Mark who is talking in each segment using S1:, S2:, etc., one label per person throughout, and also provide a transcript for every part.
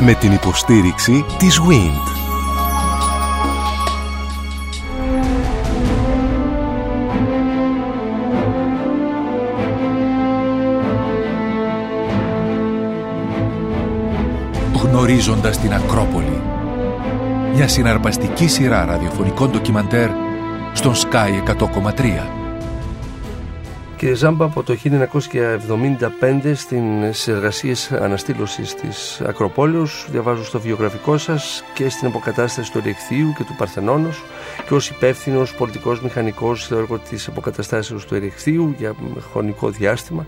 S1: με την υποστήριξη της WIND. Γνωρίζοντας την Ακρόπολη. Μια συναρπαστική σειρά ραδιοφωνικών ντοκιμαντέρ στον Sky 100,3.
S2: Κύριε Ζάμπα, από το 1975 στις εργασίες αναστήλωσης της Ακροπόλεως διαβάζω στο βιογραφικό σας και στην αποκατάσταση του Ερεχθείου και του Παρθενώνος και ως υπεύθυνος πολιτικός μηχανικός στο έργο της αποκαταστάσεως του Ερεχθείου για χρονικό διάστημα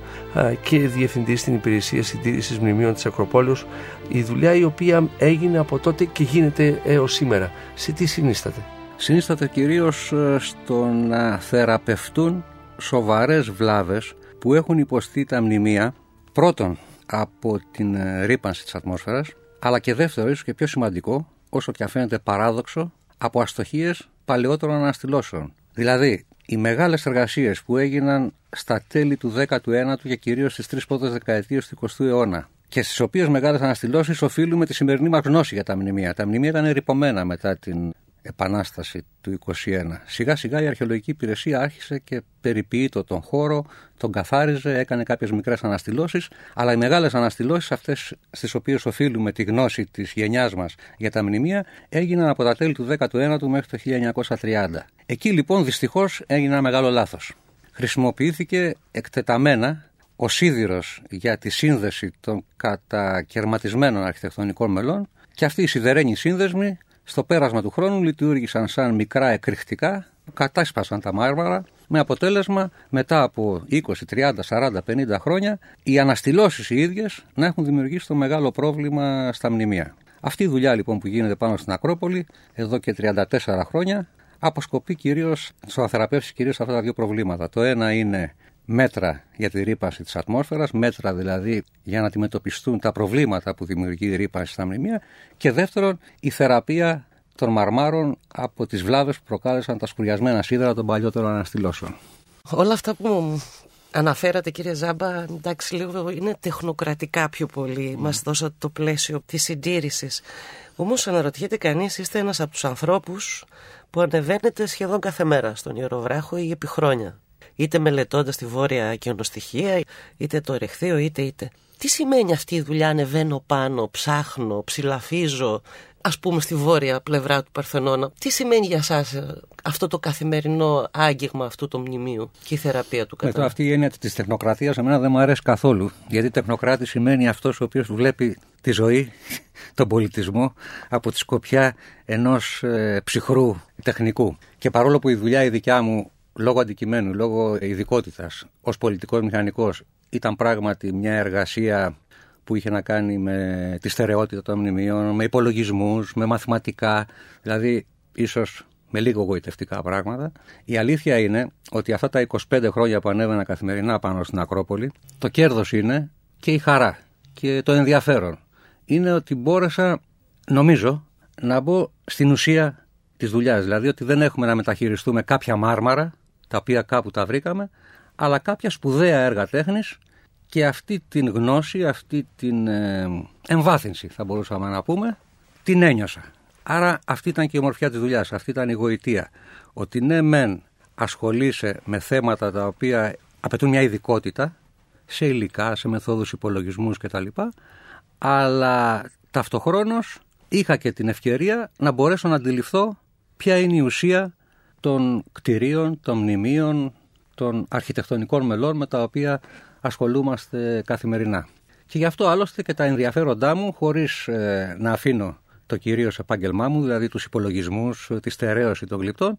S2: και διευθυντή στην υπηρεσία συντήρησης μνημείων της Ακροπόλεως η δουλειά η οποία έγινε από τότε και γίνεται έως σήμερα. Σε τι συνίσταται;
S3: Συνίσταται κυρίως ε, στο να θεραπευτούν σοβαρές βλάβες που έχουν υποστεί τα μνημεία πρώτον από την ε, ρήπανση της ατμόσφαιρας αλλά και δεύτερο ίσως και πιο σημαντικό όσο και αφαίνεται παράδοξο από αστοχίες παλαιότερων αναστηλώσεων. Δηλαδή οι μεγάλες εργασίες που έγιναν στα τέλη του 19ου και κυρίως στις τρεις πρώτες δεκαετίες του 20ου αιώνα και στις οποίες μεγάλες αναστηλώσεις οφείλουμε τη σημερινή μας γνώση για τα μνημεία. Τα μνημεία ήταν ρηπομένα μετά την Επανάσταση του 21. Σιγά σιγά η αρχαιολογική υπηρεσία άρχισε και περιποιείτο τον χώρο, τον καθάριζε, έκανε κάποιες μικρές αναστηλώσεις, αλλά οι μεγάλες αναστηλώσεις αυτές στις οποίες οφείλουμε τη γνώση της γενιάς μας για τα μνημεία έγιναν από τα τέλη του 19ου μέχρι το 1930. Εκεί λοιπόν δυστυχώς έγινε ένα μεγάλο λάθος. Χρησιμοποιήθηκε εκτεταμένα ο σίδηρος για τη σύνδεση των κατακαιρματισμένων αρχιτεκτονικών μελών και αυτή η σιδερένη σύνδεσμη στο πέρασμα του χρόνου λειτουργήσαν σαν μικρά εκρηκτικά, κατάσπασαν τα μάρμαρα, με αποτέλεσμα μετά από 20, 30, 40, 50 χρόνια οι αναστηλώσεις οι ίδιες να έχουν δημιουργήσει το μεγάλο πρόβλημα στα μνημεία. Αυτή η δουλειά λοιπόν που γίνεται πάνω στην Ακρόπολη εδώ και 34 χρόνια αποσκοπεί κυρίως, στο να θεραπεύσει κυρίως αυτά τα δύο προβλήματα. Το ένα είναι μέτρα για τη ρήπανση της ατμόσφαιρας, μέτρα δηλαδή για να αντιμετωπιστούν τα προβλήματα που δημιουργεί η ρήπανση στα μνημεία και δεύτερον η θεραπεία των μαρμάρων από τις βλάβες που προκάλεσαν τα σκουριασμένα σίδερα των παλιότερων αναστηλώσεων.
S4: Όλα αυτά που αναφέρατε κύριε Ζάμπα, εντάξει λίγο είναι τεχνοκρατικά πιο πολύ. Mm. Μας δώσατε το πλαίσιο της συντήρησης. Όμως αναρωτιέται κανείς, είστε ένας από τους ανθρώπους που ανεβαίνετε σχεδόν κάθε μέρα στον Ιεροβράχο ή επί χρόνια είτε μελετώντας τη βόρεια κοινοστοιχεία, είτε το ερεχθείο, είτε είτε. Τι σημαίνει αυτή η δουλειά, ανεβαίνω πάνω, ψάχνω, ψηλαφίζω, ας πούμε στη βόρεια πλευρά του Παρθενώνα. Τι σημαίνει για σας ε, αυτό το καθημερινό άγγιγμα αυτού του μνημείου και η θεραπεία του κατά;
S3: αυτή η έννοια της τεχνοκρατίας εμένα δεν μου αρέσει καθόλου. Γιατί τεχνοκράτη σημαίνει αυτός ο οποίος βλέπει τη ζωή, τον πολιτισμό από τη σκοπιά ενός ε, ψυχρού τεχνικού. Και παρόλο που η δουλειά η δικιά μου λόγω αντικειμένου, λόγω ειδικότητας, ως πολιτικός μηχανικός, ήταν πράγματι μια εργασία που είχε να κάνει με τη στερεότητα των μνημείων, με υπολογισμούς, με μαθηματικά, δηλαδή ίσως με λίγο γοητευτικά πράγματα. Η αλήθεια είναι ότι αυτά τα 25 χρόνια που ανέβαινα καθημερινά πάνω στην Ακρόπολη, το κέρδος είναι και η χαρά και το ενδιαφέρον. Είναι ότι μπόρεσα, νομίζω, να μπω στην ουσία της δουλειάς. Δηλαδή ότι δεν έχουμε να μεταχειριστούμε κάποια μάρμαρα τα οποία κάπου τα βρήκαμε, αλλά κάποια σπουδαία έργα τέχνης και αυτή την γνώση, αυτή την ε, εμβάθυνση θα μπορούσαμε να πούμε, την ένιωσα. Άρα αυτή ήταν και η ομορφιά της δουλειάς, αυτή ήταν η γοητεία. Ότι ναι μεν ασχολείσαι με θέματα τα οποία απαιτούν μια ειδικότητα, σε υλικά, σε μεθόδους υπολογισμούς κτλ. Αλλά ταυτοχρόνως είχα και την ευκαιρία να μπορέσω να αντιληφθώ ποια είναι η ουσία των κτηρίων, των μνημείων, των αρχιτεκτονικών μελών με τα οποία ασχολούμαστε καθημερινά. Και γι' αυτό άλλωστε και τα ενδιαφέροντά μου, χωρίς ε, να αφήνω το κυρίως επάγγελμά μου, δηλαδή τους υπολογισμούς, τη στερέωση των γλυπτών,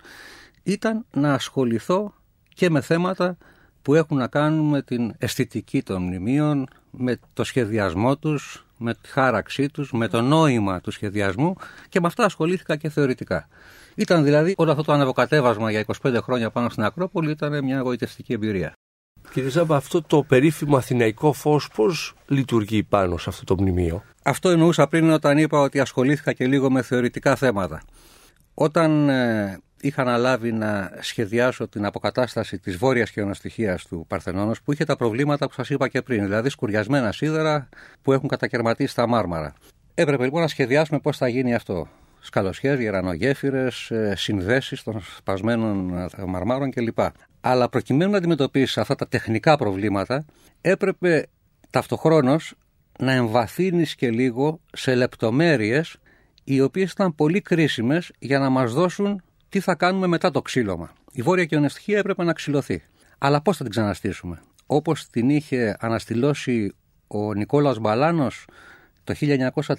S3: ήταν να ασχοληθώ και με θέματα που έχουν να κάνουν με την αισθητική των μνημείων, με το σχεδιασμό τους, με τη χάραξή τους, με το νόημα του σχεδιασμού και με αυτά ασχολήθηκα και θεωρητικά. Ήταν δηλαδή όλο αυτό το ανεβοκατέβασμα για 25 χρόνια πάνω στην Ακρόπολη ήταν μια εγωιτευτική εμπειρία.
S2: Κύριε Ζάμπα, αυτό το περίφημο αθηναϊκό φως πώς λειτουργεί πάνω σε αυτό το μνημείο;
S3: Αυτό εννοούσα πριν όταν είπα ότι ασχολήθηκα και λίγο με θεωρητικά θέματα. Όταν ε, είχα αναλάβει να σχεδιάσω την αποκατάσταση της βόρειας χιονοστοιχεία του Παρθενώνος που είχε τα προβλήματα που σας είπα και πριν, δηλαδή σκουριασμένα σίδερα που έχουν κατακαιρματίσει τα μάρμαρα. Έπρεπε λοιπόν να σχεδιάσουμε πώς θα γίνει αυτό. Σκαλοσχέδια, γερανογέφυρες, συνδέσεις των σπασμένων ε, μαρμάρων κλπ. Αλλά προκειμένου να αντιμετωπίσεις αυτά τα τεχνικά προβλήματα, έπρεπε ταυτοχρόνως να εμβαθύνεις και λίγο σε λεπτομέρειες οι οποίες ήταν πολύ κρίσιμες για να μας δώσουν τι θα κάνουμε μετά το ξύλωμα. Η βόρεια κοινωνιστική έπρεπε να ξυλωθεί. Αλλά πώς θα την ξαναστήσουμε; Όπως την είχε αναστηλώσει ο Νικόλαος Μπαλάνος το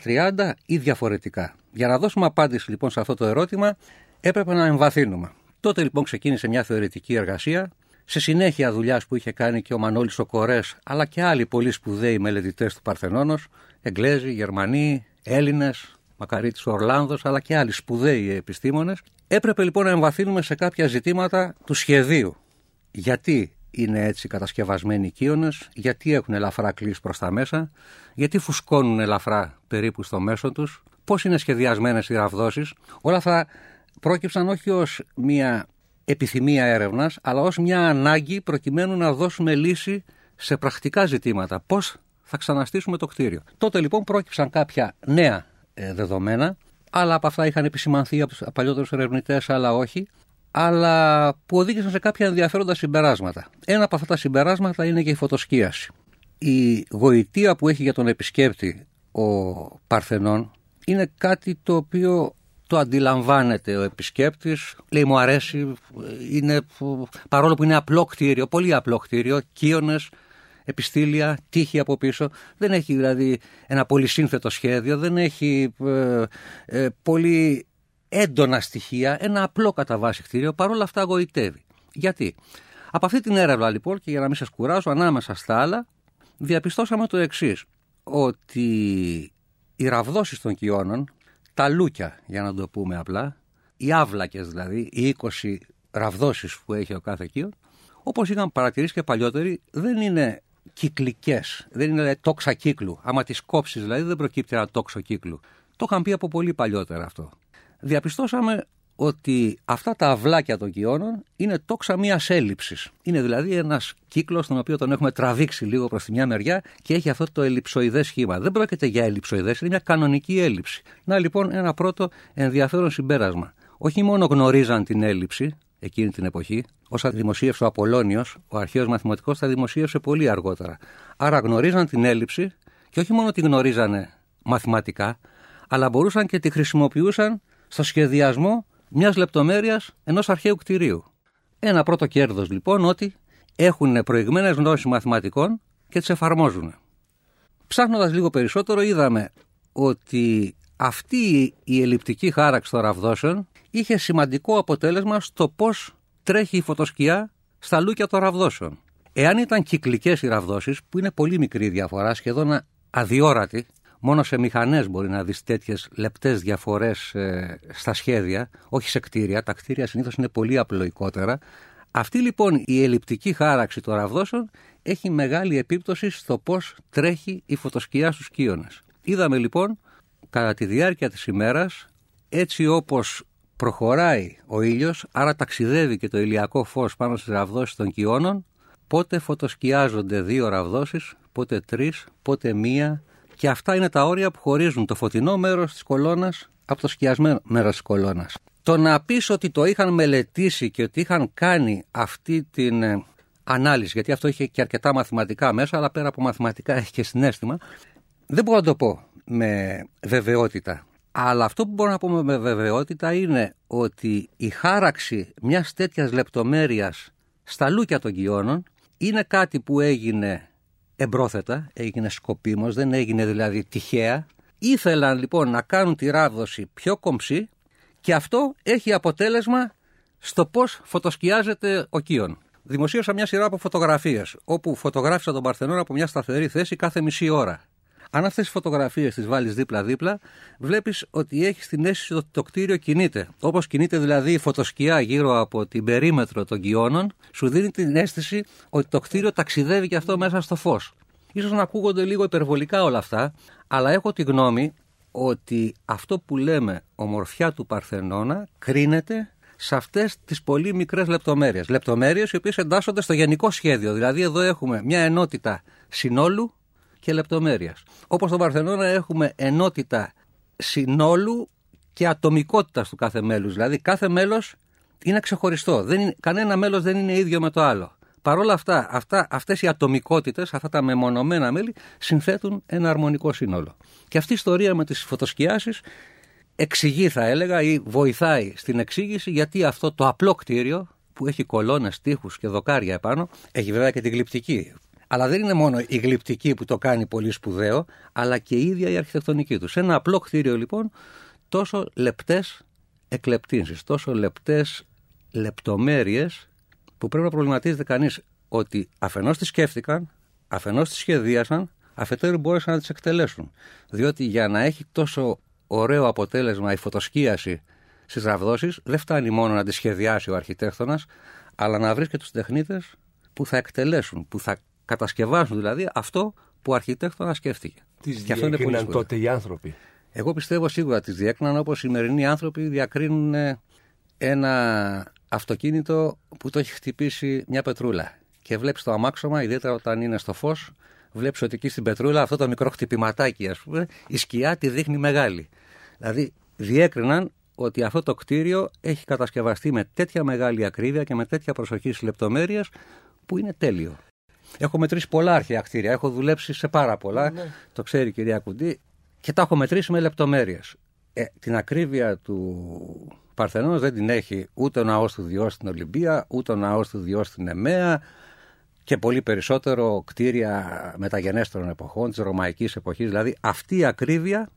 S3: 1930 ή διαφορετικά. Για να δώσουμε απάντηση λοιπόν σε αυτό το ερώτημα έπρεπε να εμβαθύνουμε. Τότε λοιπόν ξεκίνησε μια θεωρητική εργασία σε συνέχεια δουλειάς που είχε κάνει και ο Μανώλης ο Κορές αλλά και άλλοι πολύ σπουδαίοι μελετητές του Παρθενώνος, Εγγλέζοι, Γερμανοί, Έλληνες, Μακαρίτης Ορλάνδος αλλά και άλλοι σπουδαίοι επιστήμονες. Έπρεπε λοιπόν να εμβαθύνουμε σε κάποια ζητήματα του σχεδίου. Γιατί είναι έτσι κατασκευασμένοι οι κύονες, γιατί έχουν ελαφρά κλείς προς τα μέσα, γιατί φουσκώνουν ελαφρά περίπου στο μέσο τους, πώς είναι σχεδιασμένες οι ραβδόσεις. Όλα αυτά πρόκειψαν όχι ως μια επιθυμία έρευνας, αλλά ως μια ανάγκη προκειμένου να δώσουμε λύση σε πρακτικά ζητήματα. Πώς θα ξαναστήσουμε το κτίριο. Τότε λοιπόν πρόκειψαν κάποια νέα ε, δεδομένα, άλλα από αυτά είχαν επισημανθεί από τους παλιότερους ερευνητές, αλλά όχι αλλά που οδήγησαν σε κάποια ενδιαφέροντα συμπεράσματα. Ένα από αυτά τα συμπεράσματα είναι και η φωτοσκίαση. Η γοητεία που έχει για τον επισκέπτη ο Παρθενών είναι κάτι το οποίο το αντιλαμβάνεται ο επισκέπτης, λέει μου αρέσει, είναι, παρόλο που είναι απλό κτίριο, πολύ απλό κτίριο, κύονες, επιστήλια, τείχη από πίσω. Δεν έχει δηλαδή ένα πολύ σύνθετο σχέδιο, δεν έχει ε, ε, πολύ έντονα στοιχεία, ένα απλό κατά βάση κτίριο, παρόλα αυτά γοητεύει. Γιατί; Από αυτή την έρευνα λοιπόν και για να μην σας κουράσω ανάμεσα στα άλλα, διαπιστώσαμε το εξής. Ότι οι ραβδόσεις των κοιώνων, τα λούκια για να το πούμε απλά, οι άβλακες δηλαδή, οι 20 ραβδόσεις που έχει ο κάθε κύων, όπως είχαν παρατηρήσει και παλιότεροι, δεν είναι κυκλικές, δεν είναι δηλαδή, τόξα κύκλου. Άμα τις κόψεις δηλαδή δεν προκύπτει ένα τόξο κύκλου. Το είχαν πει από πολύ παλιότερα αυτό διαπιστώσαμε ότι αυτά τα αυλάκια των κοιώνων είναι τόξα μια έλλειψης. Είναι δηλαδή ένας κύκλος τον οποίο τον έχουμε τραβήξει λίγο προς τη μια μεριά και έχει αυτό το ελλειψοειδές σχήμα. Δεν πρόκειται για ελλειψοειδές, είναι μια κανονική έλλειψη. Να λοιπόν ένα πρώτο ενδιαφέρον συμπέρασμα. Όχι μόνο γνωρίζαν την έλλειψη εκείνη την εποχή, όσα δημοσίευσε ο Απολώνιος, ο αρχαίος μαθηματικός τα δημοσίευσε πολύ αργότερα. Άρα γνωρίζαν την έλλειψη και όχι μόνο την γνωρίζανε μαθηματικά, αλλά μπορούσαν και τη χρησιμοποιούσαν στο σχεδιασμό μιας λεπτομέρειας ενός αρχαίου κτηρίου. Ένα πρώτο κέρδος λοιπόν ότι έχουν προηγμένες γνώσεις μαθηματικών και τις εφαρμόζουν. Ψάχνοντας λίγο περισσότερο, είδαμε ότι αυτή η ελλειπτική χάραξη των ραβδόσεων είχε σημαντικό αποτέλεσμα στο πώς τρέχει η φωτοσκιά στα λούκια των ραβδόσεων. Εάν ήταν κυκλικές οι ραβδόσεις, που είναι πολύ μικρή διαφορά, σχεδόν αδιόρατη, Μόνο σε μηχανές μπορεί να δεις τέτοιες λεπτές διαφορές ε, στα σχέδια, όχι σε κτίρια. Τα κτίρια συνήθως είναι πολύ απλοϊκότερα. Αυτή λοιπόν η ελλειπτική χάραξη των ραβδόσεων έχει μεγάλη επίπτωση στο πώς τρέχει η φωτοσκιά στους κύονε. Είδαμε λοιπόν κατά τη διάρκεια της ημέρας, έτσι όπως προχωράει ο ήλιος, άρα ταξιδεύει και το ηλιακό φως πάνω στις ραβδόσεις των κυώνων, πότε φωτοσκιάζονται δύο ραβδόσεις, πότε τρεις, πότε μία, και αυτά είναι τα όρια που χωρίζουν το φωτεινό μέρος της κολόνας από το σκιασμένο μέρος της κολόνας. Το να πεις ότι το είχαν μελετήσει και ότι είχαν κάνει αυτή την ε, ανάλυση, γιατί αυτό είχε και αρκετά μαθηματικά μέσα, αλλά πέρα από μαθηματικά έχει και συνέστημα, δεν μπορώ να το πω με βεβαιότητα. Αλλά αυτό που μπορώ να πούμε με βεβαιότητα είναι ότι η χάραξη μιας τέτοιας λεπτομέρειας στα λούκια των κοιώνων είναι κάτι που έγινε εμπρόθετα, έγινε σκοπίμως, δεν έγινε δηλαδή τυχαία. Ήθελαν λοιπόν να κάνουν τη ράβδοση πιο κομψή και αυτό έχει αποτέλεσμα στο πώς φωτοσκιάζεται ο Κίον. Δημοσίευσα μια σειρά από φωτογραφίες, όπου φωτογράφησα τον Παρθενώνα από μια σταθερή θέση κάθε μισή ώρα. Αν αυτές τις φωτογραφίες τις βάλεις δίπλα-δίπλα, βλέπεις ότι έχεις την αίσθηση ότι το κτίριο κινείται. Όπως κινείται δηλαδή η φωτοσκιά γύρω από την περίμετρο των κοιώνων, σου δίνει την αίσθηση ότι το κτίριο ταξιδεύει και αυτό μέσα στο φως. σω να ακούγονται λίγο υπερβολικά όλα αυτά, αλλά έχω τη γνώμη ότι αυτό που λέμε ομορφιά του Παρθενώνα κρίνεται σε αυτές τις πολύ μικρές λεπτομέρειες. Λεπτομέρειες οι οποίες εντάσσονται στο γενικό σχέδιο. Δηλαδή, εδώ έχουμε μια ενότητα συνόλου και λεπτομέρειας. Όπως στο Παρθενώνα έχουμε ενότητα συνόλου και ατομικότητας του κάθε μέλους. Δηλαδή κάθε μέλος είναι ξεχωριστό. Δεν είναι, κανένα μέλος δεν είναι ίδιο με το άλλο. Παρ' όλα αυτά, αυτά αυτές οι ατομικότητες, αυτά τα μεμονωμένα μέλη, συνθέτουν ένα αρμονικό σύνολο. Και αυτή η ιστορία με τις φωτοσκιάσεις εξηγεί, θα έλεγα, ή βοηθάει στην εξήγηση γιατί αυτό το απλό κτίριο, που έχει κολόνες, τείχους και δοκάρια επάνω, έχει βέβαια και την γλυπτική. Αλλά δεν είναι μόνο η γλυπτική που το κάνει πολύ σπουδαίο, αλλά και η ίδια η αρχιτεκτονική τους. Σε ένα απλό κτίριο λοιπόν, τόσο λεπτές εκλεπτύνσεις, τόσο λεπτές λεπτομέρειες που πρέπει να προβληματίζεται κανείς ότι αφενός τις σκέφτηκαν, αφενός τις σχεδίασαν, αφετέρου μπόρεσαν να τις εκτελέσουν. Διότι για να έχει τόσο ωραίο αποτέλεσμα η φωτοσκίαση στις ραβδόσεις, δεν φτάνει μόνο να τη σχεδιάσει ο αρχιτέκτονας, αλλά να βρει και του τεχνίτες που θα εκτελέσουν, που θα κατασκευάσουν δηλαδή αυτό που ο αρχιτέκτονας σκέφτηκε.
S2: Τις διέκριναν τότε οι άνθρωποι.
S3: Εγώ πιστεύω σίγουρα τις διέκριναν όπως οι σημερινοί άνθρωποι διακρίνουν ένα αυτοκίνητο που το έχει χτυπήσει μια πετρούλα. Και βλέπεις το αμάξωμα, ιδιαίτερα όταν είναι στο φως, βλέπεις ότι εκεί στην πετρούλα αυτό το μικρό χτυπηματάκι, ας πούμε, η σκιά τη δείχνει μεγάλη. Δηλαδή, διέκριναν ότι αυτό το κτίριο έχει κατασκευαστεί με τέτοια μεγάλη ακρίβεια και με τέτοια προσοχή στις λεπτομέρειες που είναι τέλειο. Έχω μετρήσει πολλά αρχαία κτίρια. Έχω δουλέψει σε πάρα πολλά. Ναι. Το ξέρει η κυρία Κουντή. Και τα έχω μετρήσει με λεπτομέρειες. Ε, την ακρίβεια του Παρθενός δεν την έχει ούτε ο ναός του Διός στην Ολυμπία, ούτε ο ναός του Διός στην Εμέα και πολύ περισσότερο κτίρια μεταγενέστερων εποχών, της Ρωμαϊκής εποχής. Δηλαδή αυτή η ακρίβεια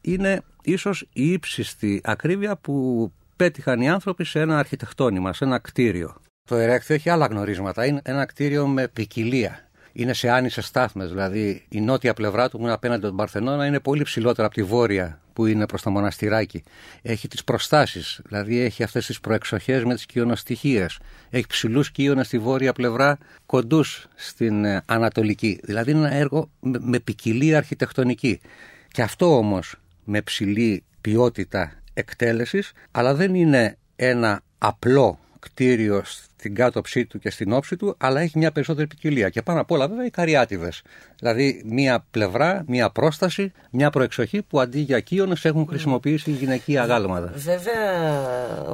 S3: είναι ίσως η ύψιστη ακρίβεια που πέτυχαν οι άνθρωποι σε ένα αρχιτεκτόνημα, σε ένα κτίριο. Το ερέκτιο έχει άλλα γνωρίσματα. Είναι ένα κτίριο με ποικιλία είναι σε άνισες στάθμες. Δηλαδή η νότια πλευρά του που είναι απέναντι τον Παρθενώνα είναι πολύ ψηλότερα από τη βόρεια που είναι προς το μοναστηράκι. Έχει τις προστάσεις, δηλαδή έχει αυτές τις προεξοχές με τις κοιονοστοιχίε. Έχει ψηλούς κύονε στη βόρεια πλευρά, κοντούς στην ε, ανατολική. Δηλαδή είναι ένα έργο με, με ποικιλία αρχιτεκτονική. Και αυτό όμως με ψηλή ποιότητα εκτέλεσης, αλλά δεν είναι ένα απλό κτίριο στην κάτωψή του και στην όψη του, αλλά έχει μια περισσότερη ποικιλία. Και πάνω απ' όλα βέβαια οι καριάτιδες. Δηλαδή μία πλευρά, μία πρόσταση, μια προεξοχή που αντί για κύονε έχουν χρησιμοποιήσει γυναικεία αγάλματα.
S4: Βέβαια,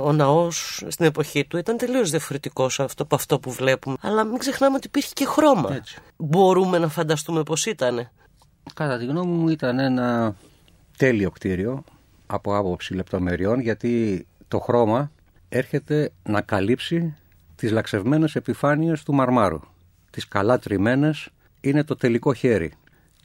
S4: ο ναός στην εποχή του ήταν τελείως διαφορετικός από αυτό που βλέπουμε. Αλλά μην ξεχνάμε ότι υπήρχε και χρώμα. Έτσι. Μπορούμε να φανταστούμε πώς ήταν.
S3: Κατά τη γνώμη μου ήταν ένα τέλειο κτίριο από άποψη λεπτομεριών γιατί το χρώμα έρχεται να καλύψει τις λαξευμένες επιφάνειες του μαρμάρου. Τις καλά τριμμένες είναι το τελικό χέρι.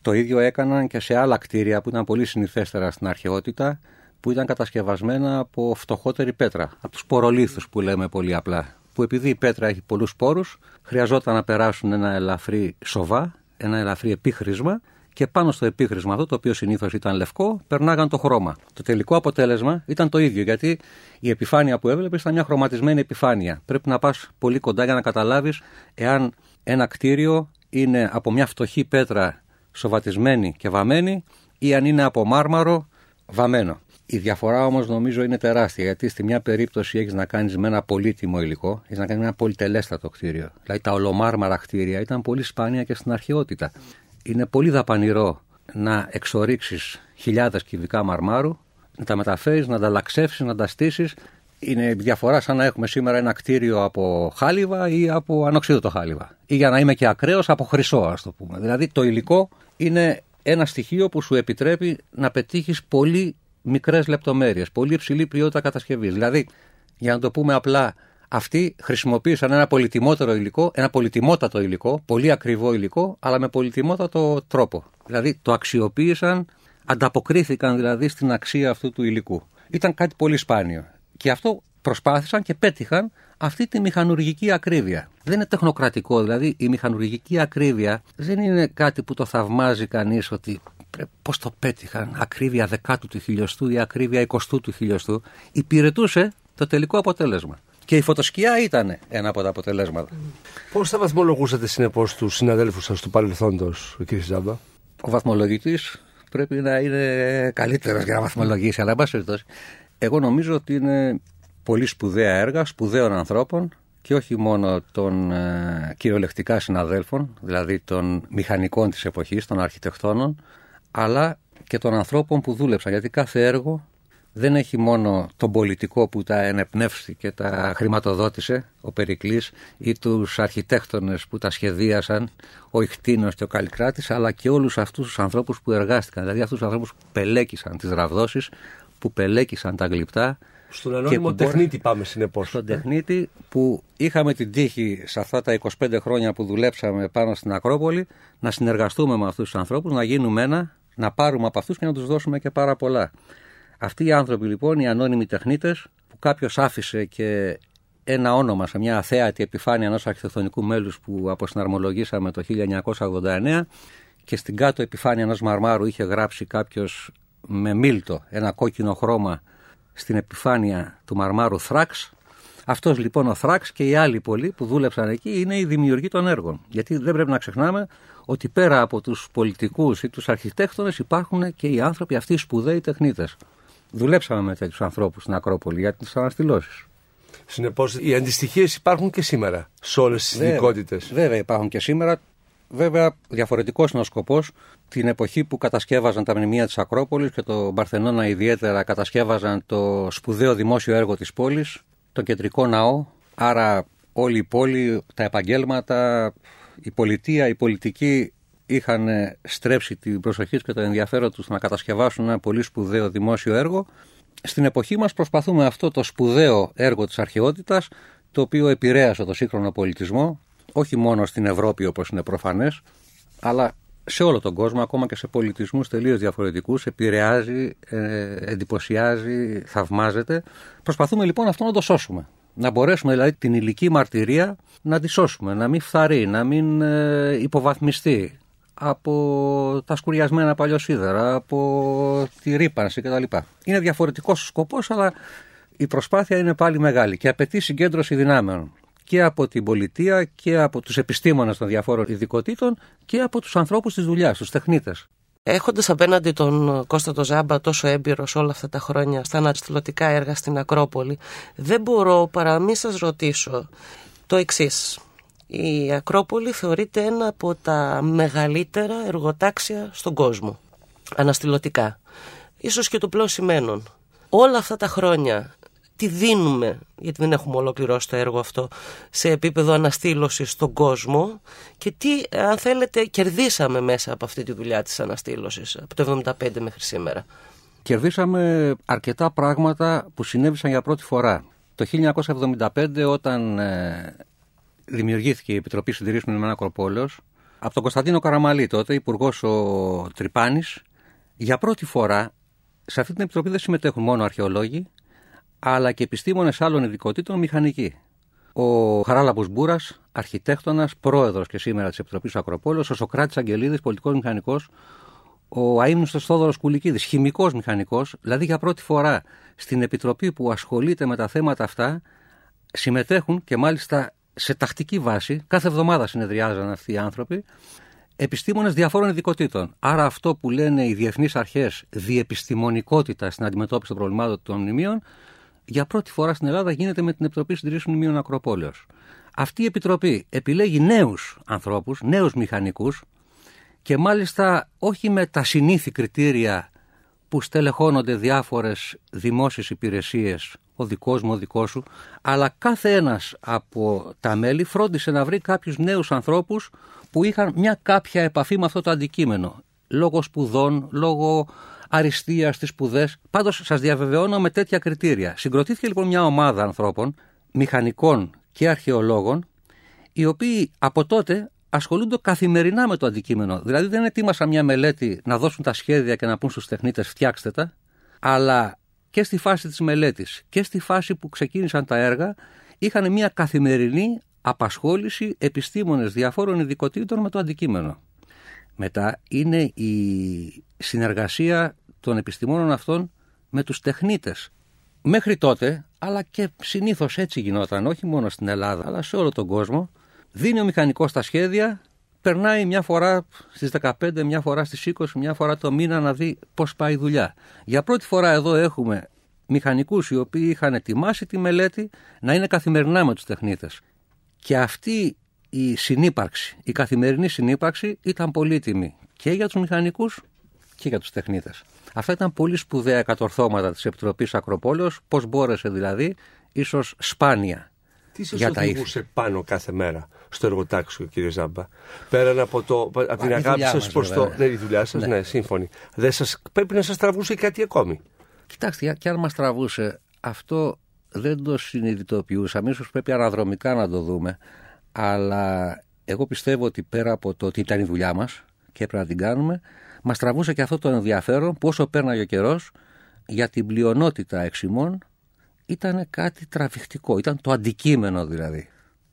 S3: Το ίδιο έκαναν και σε άλλα κτίρια που ήταν πολύ συνηθέστερα στην αρχαιότητα, που ήταν κατασκευασμένα από φτωχότερη πέτρα, από τους πορολίθους που λέμε πολύ απλά. Που επειδή η πέτρα έχει πολλούς πόρους, χρειαζόταν να περάσουν ένα ελαφρύ σοβά, ένα ελαφρύ επίχρησμα και πάνω στο επίχρησμα αυτό, το οποίο συνήθως ήταν λευκό, περνάγαν το χρώμα. Το τελικό αποτέλεσμα ήταν το ίδιο, γιατί η επιφάνεια που έβλεπες ήταν μια χρωματισμένη επιφάνεια. Πρέπει να πας πολύ κοντά για να καταλάβεις εάν ένα κτίριο είναι από μια φτωχή πέτρα σοβατισμένη και βαμμένη ή αν είναι από μάρμαρο βαμμένο. Η διαφορά όμως νομίζω είναι τεράστια γιατί στη μια περίπτωση έχεις να κάνεις με ένα πολύτιμο υλικό, έχεις να κάνεις με ένα πολυτελέστατο κτίριο. Δηλαδή τα ολομάρμαρα κτίρια ήταν πολύ σπάνια και στην αρχαιότητα είναι πολύ δαπανηρό να εξορίξεις χιλιάδες κυβικά μαρμάρου, να τα μεταφέρεις, να τα αλλαξεύσεις, να τα στήσεις. Είναι διαφορά σαν να έχουμε σήμερα ένα κτίριο από χάλιβα ή από ανοξίδωτο χάλιβα. Ή για να είμαι και ακραίος από χρυσό ας το πούμε. Δηλαδή το υλικό είναι ένα στοιχείο που σου επιτρέπει να πετύχεις πολύ μικρές λεπτομέρειες, πολύ υψηλή ποιότητα κατασκευής. Δηλαδή, για να το πούμε απλά, αυτοί χρησιμοποίησαν ένα πολυτιμότερο υλικό, ένα πολυτιμότατο υλικό, πολύ ακριβό υλικό, αλλά με πολυτιμότατο τρόπο. Δηλαδή το αξιοποίησαν, ανταποκρίθηκαν δηλαδή στην αξία αυτού του υλικού. Ήταν κάτι πολύ σπάνιο. Και αυτό προσπάθησαν και πέτυχαν αυτή τη μηχανουργική ακρίβεια. Δεν είναι τεχνοκρατικό, δηλαδή η μηχανουργική ακρίβεια δεν είναι κάτι που το θαυμάζει κανείς ότι πώς το πέτυχαν, ακρίβεια δεκάτου του χιλιοστού ή ακρίβεια εικοστού του χιλιοστού. Υπηρετούσε το τελικό αποτέλεσμα. Και η φωτοσκιά ήταν ένα από τα αποτελέσματα.
S2: Πώς θα βαθμολογούσατε συνεπώς τους συναδέλφους σας του παρελθόντος, κύριε Ζάμπα;
S3: Ο βαθμολογητής πρέπει να είναι καλύτερος για να βαθμολογήσει, αλλά εν πάση περιπτώσει. Εγώ νομίζω ότι είναι πολύ σπουδαία έργα, σπουδαίων ανθρώπων, και όχι μόνο των ε, κυριολεκτικά συναδέλφων, δηλαδή των μηχανικών της εποχής, των αρχιτεκτόνων, αλλά και των ανθρώπων που δούλεψαν. Γιατί κάθε έργο δεν έχει μόνο τον πολιτικό που τα ενεπνεύσει και τα χρηματοδότησε, ο Περικλής, ή τους αρχιτέκτονες που τα σχεδίασαν, ο Ιχτίνος και ο Καλλικράτης, αλλά και όλους αυτούς τους ανθρώπους που εργάστηκαν, δηλαδή αυτούς τους ανθρώπους που πελέκησαν τις ραβδόσεις, που πελέκησαν τα γλυπτά.
S2: Στον ανώνυμο τεχνίτη πάμε συνεπώς.
S3: Στον τεχνίτη που είχαμε την τύχη σε αυτά τα 25 χρόνια που δουλέψαμε πάνω στην Ακρόπολη να συνεργαστούμε με αυτούς τους ανθρώπους, να γίνουμε ένα, να πάρουμε από αυτούς και να τους δώσουμε και πάρα πολλά. Αυτοί οι άνθρωποι λοιπόν, οι ανώνυμοι τεχνίτες, που κάποιος άφησε και ένα όνομα σε μια αθέατη επιφάνεια ενός αρχιτεκτονικού μέλους που αποσυναρμολογήσαμε το 1989 και στην κάτω επιφάνεια ενός μαρμάρου είχε γράψει κάποιος με μίλτο ένα κόκκινο χρώμα στην επιφάνεια του μαρμάρου Θράξ. Αυτός λοιπόν ο Θράξ και οι άλλοι πολλοί που δούλεψαν εκεί είναι οι δημιουργοί των έργων. Γιατί δεν πρέπει να ξεχνάμε ότι πέρα από τους πολιτικούς ή τους αρχιτέκτονες υπάρχουν και οι άνθρωποι αυτοί οι σπουδαίοι τεχνίτες. Δουλέψαμε με τέτοιους ανθρώπους στην Ακρόπολη για τις αναστηλώσεις.
S2: Συνεπώς, οι αντιστοιχίες υπάρχουν και σήμερα σε όλες τις ειδικότητες.
S3: Βέβαια, υπάρχουν και σήμερα. Βέβαια, διαφορετικός είναι ο σκοπός. Την εποχή που κατασκεύαζαν τα μνημεία της Ακρόπολης και το Μπαρθενώνα ιδιαίτερα κατασκεύαζαν το σπουδαίο δημόσιο έργο της πόλης, το κεντρικό ναό. Άρα, όλη η πόλη, τα επαγγέλματα, η πολιτεία, η πολιτική είχαν στρέψει την προσοχή τους και το ενδιαφέρον τους να κατασκευάσουν ένα πολύ σπουδαίο δημόσιο έργο. Στην εποχή μας προσπαθούμε αυτό το σπουδαίο έργο της αρχαιότητας, το οποίο επηρέασε το σύγχρονο πολιτισμό, όχι μόνο στην Ευρώπη όπως είναι προφανές, αλλά σε όλο τον κόσμο, ακόμα και σε πολιτισμούς τελείως διαφορετικούς, επηρεάζει, ε, εντυπωσιάζει, θαυμάζεται. Προσπαθούμε λοιπόν αυτό να το σώσουμε. Να μπορέσουμε δηλαδή την ηλική μαρτυρία να τη σώσουμε, να μην φθαρεί, να μην ε, υποβαθμιστεί, από τα σκουριασμένα παλιοσίδερα, από τη ρήπανση κτλ. Είναι διαφορετικός ο σκοπός, αλλά η προσπάθεια είναι πάλι μεγάλη και απαιτεί συγκέντρωση δυνάμεων και από την πολιτεία και από τους επιστήμονες των διαφόρων ειδικοτήτων και από τους ανθρώπους της δουλειάς, τους τεχνίτες.
S4: Έχοντας απέναντι τον Κώστα το Ζάμπα τόσο έμπειρος όλα αυτά τα χρόνια στα αναστηλωτικά έργα στην Ακρόπολη, δεν μπορώ παρά μη σας ρωτήσω το εξής. Η Ακρόπολη θεωρείται ένα από τα μεγαλύτερα εργοτάξια στον κόσμο, αναστηλωτικά. Ίσως και το πλέον σημαίνον. Όλα αυτά τα χρόνια τι δίνουμε, γιατί δεν έχουμε ολοκληρώσει το έργο αυτό, σε επίπεδο αναστήλωσης στον κόσμο και τι, αν θέλετε, κερδίσαμε μέσα από αυτή τη δουλειά της αναστήλωσης από το 1975 μέχρι σήμερα.
S3: Κερδίσαμε αρκετά πράγματα που συνέβησαν για πρώτη φορά. Το 1975 όταν ε, δημιουργήθηκε η Επιτροπή Συντηρήσεων Ηνωμένων Ακροπόλεω από τον Κωνσταντίνο Καραμαλή, τότε υπουργός ο Τρυπάνης. Για πρώτη φορά σε αυτή την επιτροπή δεν συμμετέχουν μόνο αρχαιολόγοι, αλλά και επιστήμονες άλλων ειδικοτήτων μηχανικοί. Ο Χαράλαμπος Μπούρας, αρχιτέκτονας, πρόεδρος και σήμερα της Επιτροπής Ακροπόλεως, ο Σοκράτης Αγγελίδης, πολιτικός μηχανικός, ο αίμνηστο Θόδωρος Κουλικίδης, χημικός μηχανικός, δηλαδή για πρώτη φορά στην επιτροπή που ασχολείται με τα θέματα αυτά, συμμετέχουν και μάλιστα σε τακτική βάση, κάθε εβδομάδα συνεδριάζαν αυτοί οι άνθρωποι, επιστήμονες διαφόρων ειδικοτήτων. Άρα αυτό που λένε οι διεθνείς αρχές διεπιστημονικότητα στην αντιμετώπιση των προβλημάτων των μνημείων, για πρώτη φορά στην Ελλάδα γίνεται με την Επιτροπή Συντηρήσεων Μνημείων Ακροπόλεως. Αυτή η Επιτροπή επιλέγει νέους ανθρώπους, νέους μηχανικούς και μάλιστα όχι με τα συνήθη κριτήρια που στελεχώνονται διάφορες δημόσιες υπηρεσίες ο δικός μου, ο δικός σου, αλλά κάθε ένας από τα μέλη φρόντισε να βρει κάποιους νέους ανθρώπους που είχαν μια κάποια επαφή με αυτό το αντικείμενο. Λόγω σπουδών, λόγω αριστείας στις σπουδές. Πάντως σας διαβεβαιώνω με τέτοια κριτήρια. Συγκροτήθηκε λοιπόν μια ομάδα ανθρώπων, μηχανικών και αρχαιολόγων, οι οποίοι από τότε ασχολούνται καθημερινά με το αντικείμενο. Δηλαδή δεν ετοίμασαν μια μελέτη να δώσουν τα σχέδια και να πούν στους τεχνίτες φτιάξτε τα, αλλά και στη φάση της μελέτης και στη φάση που ξεκίνησαν τα έργα είχαν μια καθημερινή απασχόληση επιστήμονες διαφόρων ειδικοτήτων με το αντικείμενο. Μετά είναι η συνεργασία των επιστημόνων αυτών με τους τεχνίτες. Μέχρι τότε, αλλά και συνήθως έτσι γινόταν, όχι μόνο στην Ελλάδα, αλλά σε όλο τον κόσμο, δίνει ο μηχανικός τα σχέδια, περνάει μια φορά στις 15, μια φορά στις 20, μια φορά το μήνα να δει πώς πάει η δουλειά. Για πρώτη φορά εδώ έχουμε μηχανικούς οι οποίοι είχαν ετοιμάσει τη μελέτη να είναι καθημερινά με τους τεχνίτες. Και αυτή η συνύπαρξη, η καθημερινή συνύπαρξη ήταν πολύτιμη και για τους μηχανικούς και για τους τεχνίτες. Αυτά ήταν πολύ σπουδαία κατορθώματα της Επιτροπής Ακροπόλεως, πώς μπόρεσε δηλαδή, ίσως σπάνια,
S2: Τι σας
S3: για τα
S2: οδηγούσε πάνω κάθε μέρα; Στο εργοτάξιο, κύριε Ζάμπα. Πέραν από, το, από την
S3: η
S2: αγάπη
S3: δουλειά
S2: σας
S3: μας,
S2: προς το.
S3: βέβαια.
S2: Ναι, η δουλειά σας, ναι. σύμφωνοι. Δεν σας, πρέπει να σας τραβούσε κάτι ακόμη.
S3: Κοιτάξτε, και αν μας τραβούσε, αυτό δεν το συνειδητοποιούσαμε. Ίσως πρέπει αναδρομικά να το δούμε. Αλλά εγώ πιστεύω ότι πέρα από το ότι ήταν η δουλειά μας και έπρεπε να την κάνουμε, μας τραβούσε και αυτό το ενδιαφέρον που όσο πέρναγε ο καιρός για την πλειονότητα εξημών ήταν κάτι τραβηχτικό. Ήταν το αντικείμενο δηλαδή.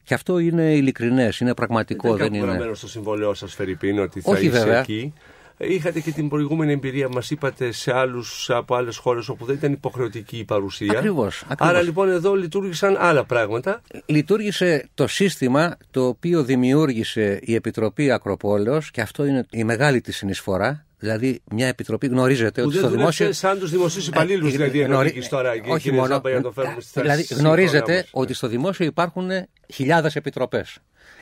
S3: Και αυτό είναι ειλικρινές, είναι πραγματικό,
S2: δεν
S3: δεν
S2: κάπου
S3: είναι.
S2: γραμμένο στο συμβόλαιό σας, Φερρυπίν, ότι θα
S3: Όχι,
S2: είσαι
S3: βέβαια.
S2: εκεί. Είχατε και την προηγούμενη εμπειρία, μας είπατε, σε άλλους, από άλλες χώρες όπου δεν ήταν υποχρεωτική η παρουσία.
S3: Ακριβώς, ακριβώς.
S2: Άρα λοιπόν εδώ λειτουργήσαν άλλα πράγματα.
S3: λειτουργήσε το σύστημα το οποίο δημιούργησε η Επιτροπή Ακροπόλεως και αυτό είναι η μεγάλη της συνεισφορά. Δηλαδή, μια επιτροπή γνωρίζετε
S2: Που
S3: ότι
S2: δεν
S3: στο δημόσιο.
S2: δούλεψε σαν τους δημοσίους υπαλλήλους,
S3: Ε,
S2: δηλαδή,
S3: γνωρι-
S2: εννοείς τώρα,
S3: ε, όχι
S2: κύριε
S3: μόνο.
S2: Ζάμπα, για να το φέρουμε στα
S3: δηλαδή,
S2: σύγχρονα
S3: γνωρίζετε
S2: όμως.
S3: ότι στο δημόσιο υπάρχουν χιλιάδες επιτροπές.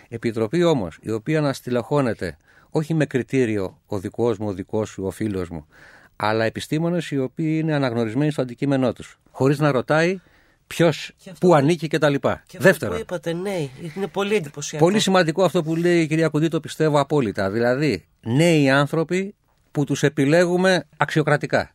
S3: Επιτροπή όμως, η οποία να στυλαχώνεται όχι με κριτήριο ο δικός μου, ο δικός σου, ο φίλος μου, αλλά επιστήμονες οι οποίοι είναι αναγνωρισμένοι στο αντικείμενό τους. Χωρίς να ρωτάει ποιος,
S4: Και αυτό-
S3: πού ανήκει κτλ.
S4: Και αυτό
S3: Δεύτερον,
S4: που είπατε, ναι, είναι πολύ εντυπωσιακό.
S3: Πολύ σημαντικό αυτό που λέει η κυρία Κουντή, το πιστεύω απόλυτα. Δηλαδή, νέοι άνθρωποι που τους επιλέγουμε αξιοκρατικά.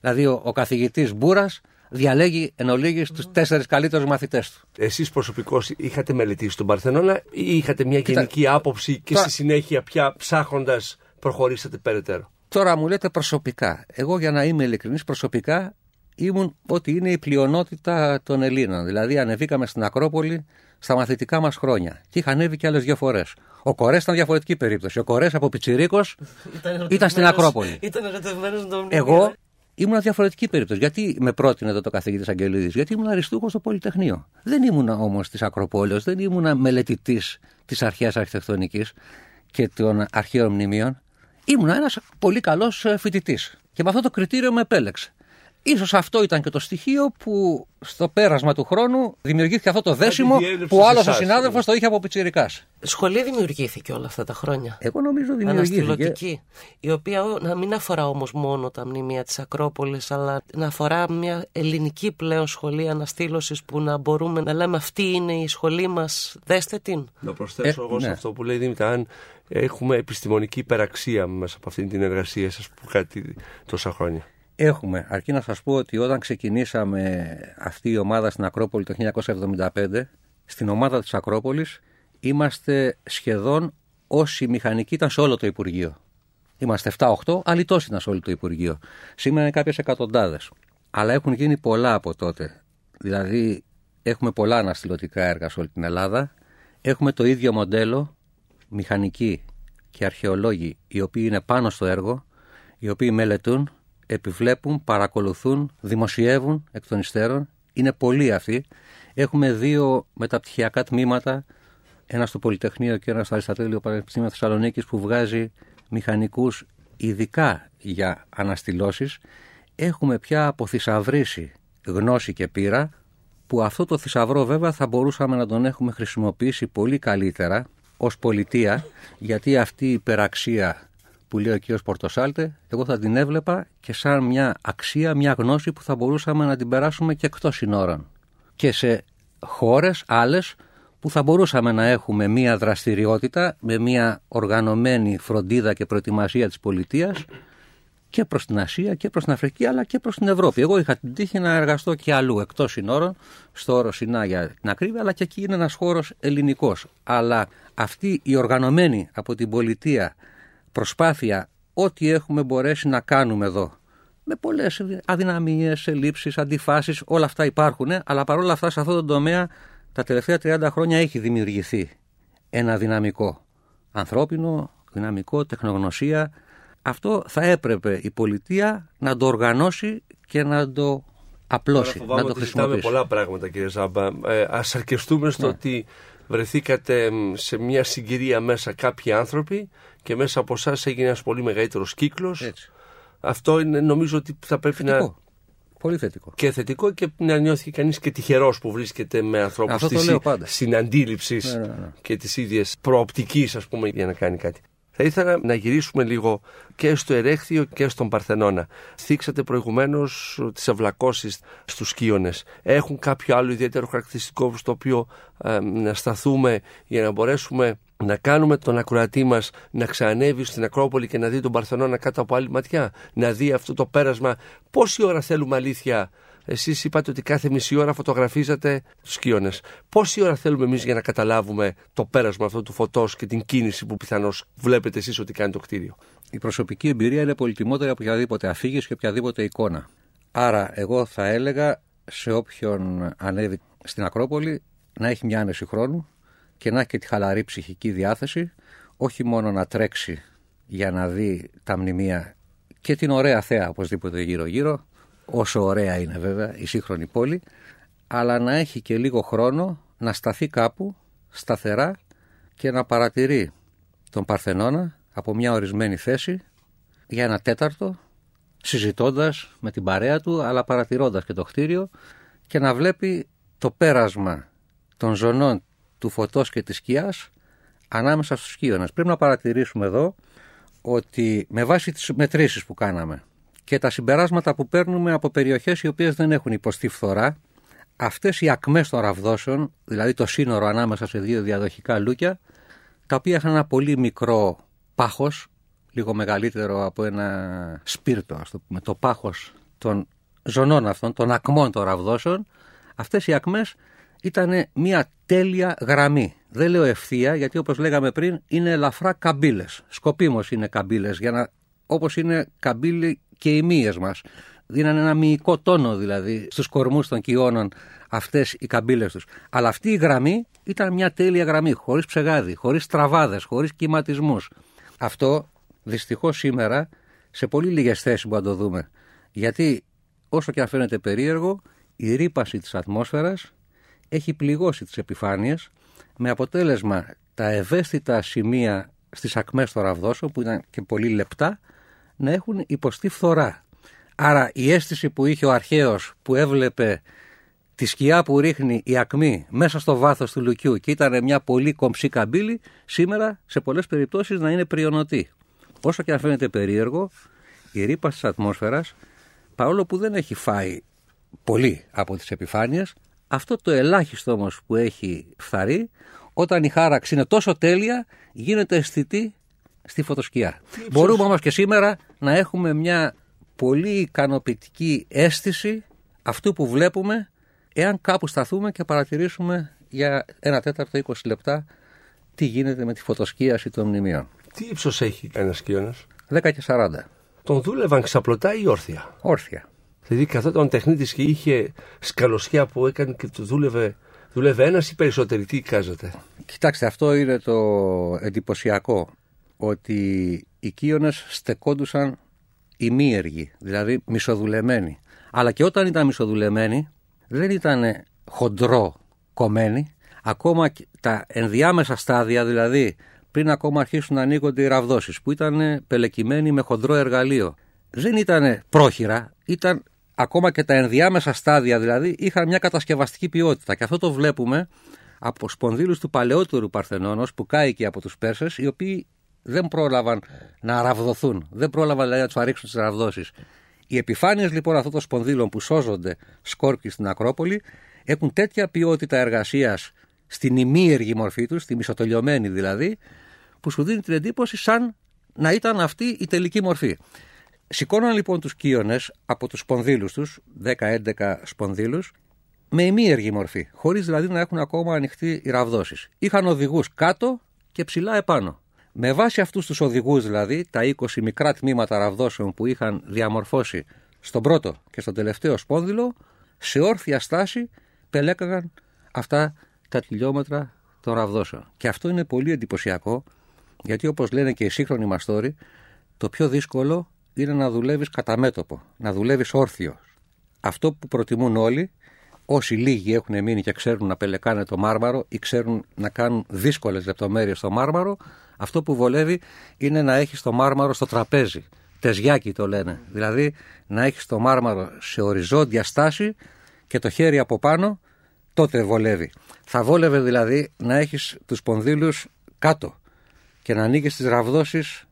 S3: Δηλαδή, ο, ο καθηγητής Μπούρας διαλέγει εν ολίγης τους τέσσερις καλύτερους μαθητές του.
S2: Εσείς προσωπικώς είχατε μελετήσει τον Παρθενώνα ή είχατε μια
S3: Κοίτα,
S2: γενική άποψη και
S3: τώρα-
S2: στη συνέχεια πια ψάχνοντας προχωρήσατε περαιτέρω;
S3: Τώρα μου λέτε προσωπικά. Εγώ για να είμαι ειλικρινής προσωπικά ήμουν ότι είναι η πλειονότητα των Ελλήνων. Δηλαδή ανεβήκαμε στην Ακρόπολη στα μαθητικά μας χρόνια. Και είχα ανέβει και άλλες δύο φορές. Ο Κορές ήταν διαφορετική περίπτωση. Ο Κορές από Πιτσιρίκος ήταν στην
S4: ερωτευμένος-
S3: Ακρόπολη.
S4: Ήταν ερωτευμένος με τον
S3: Εγώ ήμουν διαφορετική περίπτωση. Γιατί με πρότεινε εδώ το καθηγητή Αγγελίδης, Γιατί ήμουν αριστούχος στο Πολυτεχνείο. Δεν ήμουν όμως της Ακροπόλεως, δεν ήμουν μελετητής της αρχαίας αρχιτεκτονικής και των αρχαίων μνημείων. Ήμουν ένας πολύ καλός φοιτητής. Και με αυτό το κριτήριο με επέλεξε. Ίσως αυτό ήταν και το στοιχείο που στο πέρασμα του χρόνου δημιουργήθηκε αυτό το δέσιμο
S2: διέλευσε
S3: που ο
S2: σε
S3: άλλος ο
S2: εσάς,
S3: συνάδελφος
S2: ναι.
S3: το είχε από πιτσιρικάς.
S4: Σχολή δημιουργήθηκε όλα αυτά τα χρόνια.
S3: Εγώ νομίζω δημιουργήθηκε.
S4: Αναστηλωτική. Η οποία ο- να μην αφορά όμως μόνο τα μνημεία της Ακρόπολης, αλλά να αφορά μια ελληνική πλέον σχολή αναστήλωσης που να μπορούμε να λέμε αυτή είναι η σχολή μας, δέστε την.
S2: Να προσθέσω
S3: Ε,
S2: εγώ σε
S3: ναι.
S2: αυτό που λέει η Δήμητρα, αν έχουμε επιστημονική υπεραξία μέσα από αυτή την εργασία σας που κάτι τόσα χρόνια.
S3: Έχουμε. Αρκεί να σας πω ότι όταν ξεκινήσαμε αυτή η ομάδα στην Ακρόπολη το 1975, στην ομάδα της Ακρόπολης είμαστε σχεδόν όσοι μηχανικοί ήταν σε όλο το Υπουργείο. Είμαστε 7-8, άλλοι τόσοι ήταν σε όλο το Υπουργείο. Σήμερα είναι κάποιες εκατοντάδες. Αλλά έχουν γίνει πολλά από τότε. Δηλαδή έχουμε πολλά αναστηλωτικά έργα σε όλη την Ελλάδα. Έχουμε το ίδιο μοντέλο μηχανικοί και αρχαιολόγοι οι οποίοι είναι πάνω στο έργο, οι οποίοι μελετούν, επιβλέπουν, παρακολουθούν, δημοσιεύουν εκ των υστέρων. Είναι πολλοί αυτοί. Έχουμε δύο μεταπτυχιακά τμήματα, ένας στο Πολυτεχνείο και ένας στο Αριστατέλειο Πανεπιστήμιο Θεσσαλονίκης που βγάζει μηχανικούς ειδικά για αναστηλώσεις. Έχουμε πια αποθυσαυρίσει γνώση και πείρα που αυτό το θησαυρό βέβαια θα μπορούσαμε να τον έχουμε χρησιμοποιήσει πολύ καλύτερα ως πολιτεία γιατί αυτή η υπεραξία που λέει ο κ. Πορτοσάλτε εγώ θα την έβλεπα και σαν μια αξία, μια γνώση που θα μπορούσαμε να την περάσουμε και εκτός συνόρων και σε χώρες άλλες που θα μπορούσαμε να έχουμε μια δραστηριότητα με μια οργανωμένη φροντίδα και προετοιμασία της πολιτείας και προς την Ασία και προς την Αφρική αλλά και προς την Ευρώπη. Εγώ είχα την τύχη να εργαστώ και αλλού εκτός συνόρων, στο όρο Σινά για την ακρίβεια, αλλά και εκεί είναι ένας χώρος ελληνικός. Αλλά αυτή η οργανωμένη από την πολιτεία προσπάθεια ό,τι έχουμε μπορέσει να κάνουμε εδώ με πολλές αδυναμίες, ελλείψεις, αντιφάσεις, όλα αυτά υπάρχουν, αλλά παρόλα αυτά σε αυτό το τομέα τα τελευταία 30 χρόνια έχει δημιουργηθεί ένα δυναμικό. Ανθρώπινο, δυναμικό, τεχνογνωσία. Αυτό θα έπρεπε η πολιτεία να το οργανώσει και να το απλώσει,
S2: Τώρα φοβάμαι
S3: να το
S2: ότι ζητάμε
S3: χρησιμοποιήσει.
S2: πολλά πράγματα κύριε Ζάμπα. Ε, ας αρκεστούμε στο
S3: Ναι.
S2: ότι βρεθήκατε μ, σε μια συγκυρία μέσα κάποιοι άνθρωποι και μέσα από εσάς έγινε ένας πολύ μεγαλύτερος κύκλος.
S3: Έτσι.
S2: Αυτό είναι, νομίζω ότι θα πρέπει να...
S3: Θετικό. Πολύ θετικό.
S2: Και θετικό και να νιώθει κανείς και τυχερός που βρίσκεται με ανθρώπους της συναντήληψης ναι, ναι, ναι. και της ίδιας προοπτικής, ας πούμε, για να κάνει κάτι. Θα ήθελα να γυρίσουμε λίγο και στο Ερέχθιο και στον Παρθενώνα. Θίξατε προηγουμένως τις αυλακώσεις στους Σκίονε. Έχουν κάποιο άλλο ιδιαίτερο χαρακτηριστικό στο οποίο ε, να σταθούμε για να μπορέσουμε να κάνουμε τον ακροατή μας να ξανανεύει στην Ακρόπολη και να δει τον Παρθενώνα κάτω από άλλη ματιά. Να δει αυτό το πέρασμα; Πόση ώρα θέλουμε αλήθεια Εσείς είπατε ότι κάθε μισή ώρα φωτογραφίζατε τους σκίονε. Πόση ώρα θέλουμε εμείς για να καταλάβουμε το πέρασμα αυτού του φωτός και την κίνηση που πιθανώς βλέπετε εσείς ότι κάνει το κτίριο;
S3: Η προσωπική εμπειρία είναι πολυτιμότερη από οποιαδήποτε αφήγηση και οποιαδήποτε εικόνα. Άρα, εγώ θα έλεγα σε όποιον ανέβει στην Ακρόπολη να έχει μια άνεση χρόνου και να έχει και τη χαλαρή ψυχική διάθεση, όχι μόνο να τρέξει για να δει τα μνημεία και την ωραία θέα οπωσδήποτε γύρω-γύρω, όσο ωραία είναι βέβαια η σύγχρονη πόλη, αλλά να έχει και λίγο χρόνο να σταθεί κάπου σταθερά και να παρατηρεί τον Παρθενώνα από μια ορισμένη θέση για ένα τέταρτο, συζητώντας με την παρέα του, αλλά παρατηρώντας και το κτίριο και να βλέπει το πέρασμα των ζωνών του φωτός και της σκιάς ανάμεσα στους σκίονες. Πρέπει να παρατηρήσουμε εδώ ότι με βάση τις μετρήσεις που κάναμε και τα συμπεράσματα που παίρνουμε από περιοχές οι οποίες δεν έχουν υποστεί φθορά, αυτές οι ακμές των ραβδόσεων, δηλαδή το σύνορο ανάμεσα σε δύο διαδοχικά λούκια, τα οποία είχαν ένα πολύ μικρό πάχος, λίγο μεγαλύτερο από ένα σπίρτο, ας το πούμε, το πάχος των ζωνών αυτών, των ακμών των ραβδόσεων, αυτές οι ακμές ήταν μια τέλεια γραμμή. Δεν λέω ευθεία, γιατί όπως λέγαμε πριν, είναι ελαφρά καμπύλες. Σκοπίμως είναι καμπύλες, για να, όπως είναι καμπύλη και οι μύες μας. Δίνανε ένα μυϊκό τόνο δηλαδή στους κορμούς των κοιώνων αυτές οι καμπύλες τους. Αλλά αυτή η γραμμή ήταν μια τέλεια γραμμή, χωρίς ψεγάδι, χωρίς τραβάδες, χωρίς κυματισμούς. Αυτό δυστυχώς σήμερα σε πολύ λίγες θέσεις που να το δούμε. Γιατί όσο και αν φαίνεται περίεργο, η ρήπαση της ατμόσφαιρας έχει πληγώσει τις επιφάνειες με αποτέλεσμα τα ευαίσθητα σημεία στις ακμές των ραβδόσων που ήταν και πολύ λεπτά να έχουν υποστεί φθορά. Άρα η αίσθηση που είχε ο αρχαίος που έβλεπε τη σκιά που ρίχνει η ακμή μέσα στο βάθος του λουκιού και ήταν μια πολύ κομψή καμπύλη, σήμερα σε πολλές περιπτώσεις να είναι πριονοτή. Όσο και αν φαίνεται περίεργο, η ρήπαση της ατμόσφαιρας, παρόλο που δεν έχει φάει πολύ από τις επιφάνειες, αυτό το ελάχιστο όμως που έχει φθαρεί, όταν η χάραξη είναι τόσο τέλεια, γίνεται αισθητή στη φωτοσκιά. Μπορούμε όμως και σήμερα να έχουμε μια πολύ ικανοποιητική αίσθηση αυτού που βλέπουμε εάν κάπου σταθούμε και παρατηρήσουμε για ένα τέταρτο 20 λεπτά τι γίνεται με τη φωτοσκίαση των μνημείων.
S2: Τι ύψος έχει; Ένα σκίωνας;
S3: 10 και 40.
S2: Τον δούλευαν ξαπλωτά ή όρθια;
S3: Όρθια.
S2: Δηλαδή καθόταν τεχνίτης και είχε σκαλωσιά που έκανε και του δούλευε, δούλευε ένας ή περισσότεροι. Τι κάζατε.
S3: Κοιτάξτε, αυτό είναι το εντυπωσιακό ότι οι Κίονες στεκόντουσαν ημίεργοι, δηλαδή μισοδουλεμένοι. Αλλά και όταν ήταν μισοδουλεμένοι δεν ήταν χοντρό κομμένοι, ακόμα τα ενδιάμεσα στάδια, δηλαδή πριν ακόμα αρχίσουν να ανοίγονται οι ραβδόσεις, που ήταν πελεκυμένοι με χοντρό εργαλείο. Δεν ήταν πρόχειρα, ήταν ακόμα και τα ενδιάμεσα στάδια δηλαδή είχαν μια κατασκευαστική ποιότητα. Και αυτό το βλέπουμε από σπονδύλους του παλαιότερου Παρθενώνος που κάηκε από τους Πέρσες, οι οποίοι δεν πρόλαβαν να ραβδοθούν. Δεν πρόλαβαν δηλαδή να τους αρίξουν τις ραβδόσεις. Οι επιφάνειες λοιπόν αυτών των σπονδύλων που σώζονται σκόρπιοι στην Ακρόπολη έχουν τέτοια ποιότητα εργασίας στην ημίεργη μορφή τους, στη μισοτελειωμένη δηλαδή, που σου δίνει την εντύπωση σαν να ήταν αυτή η τελική μορφή. Σηκώναν λοιπόν τους κύονες από τους σπονδύλους τους, 10-11 σπονδύλους, με ημίεργη μορφή, χωρίς δηλαδή να έχουν ακόμα ανοιχτεί οι ραβδόσεις. Είχαν οδηγούς κάτω και ψηλά επάνω. Με βάση αυτούς τους οδηγούς δηλαδή, τα 20 μικρά τμήματα ραβδόσεων που είχαν διαμορφώσει στον πρώτο και στον τελευταίο σπόνδυλο, σε όρθια στάση πελέκαγαν αυτά τα χιλιόμετρα των ραβδόσεων. Και αυτό είναι πολύ εντυπωσιακό, γιατί όπως λένε και οι σύγχρονοι μαστόροι, το πιο δύσκολο είναι να δουλεύεις κατά μέτωπο, να δουλεύεις όρθιο. Αυτό που προτιμούν όλοι, όσοι λίγοι έχουν μείνει και ξέρουν να πελεκάνε το μάρμαρο ή ξέρουν να κάνουν δύσκολες λεπτομέρειες στο μάρμαρο, αυτό που βολεύει είναι να έχεις το μάρμαρο στο τραπέζι. τεζιάκι το λένε. Δηλαδή να έχεις το μάρμαρο σε οριζόντια στάση και το χέρι από πάνω, τότε βολεύει. Θα βόλευε δηλαδή να έχεις τους πονδύλους κάτω και να ανοίγεις τις ραβδόσεις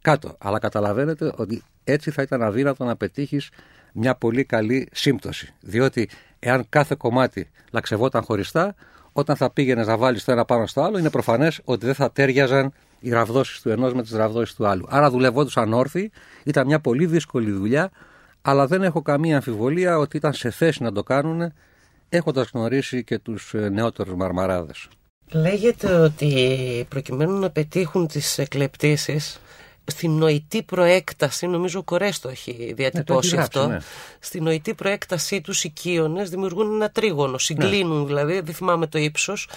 S3: κάτω. Αλλά καταλαβαίνετε ότι έτσι θα ήταν αδύνατο να πετύχεις μια πολύ καλή σύμπτωση. Διότι εάν κάθε κομμάτι λαξευόταν χωριστά, όταν θα πήγαινες να βάλεις το ένα πάνω στο άλλο, είναι προφανές ότι δεν θα τέριαζαν οι ραβδόσεις του ενός με τις ραβδόσεις του άλλου. Άρα δουλευόντουσαν όρθιοι, ήταν μια πολύ δύσκολη δουλειά, αλλά δεν έχω καμία αμφιβολία ότι ήταν σε θέση να το κάνουν έχοντας γνωρίσει και τους ε, νεότερους μαρμαράδες.
S4: Λέγεται ότι προκειμένου να πετύχουν τις εκλεπτήσεις στην νοητή προέκταση, νομίζω ο Κορές το έχει διατυπώσει
S3: ναι,
S4: αυτό,
S3: ναι.
S4: στη νοητή προέκτασή τους οι κύονες δημιουργούν ένα τρίγωνο, συγκλίνουν
S3: Ναι.
S4: δηλαδή, δεν θυμάμαι το ύψος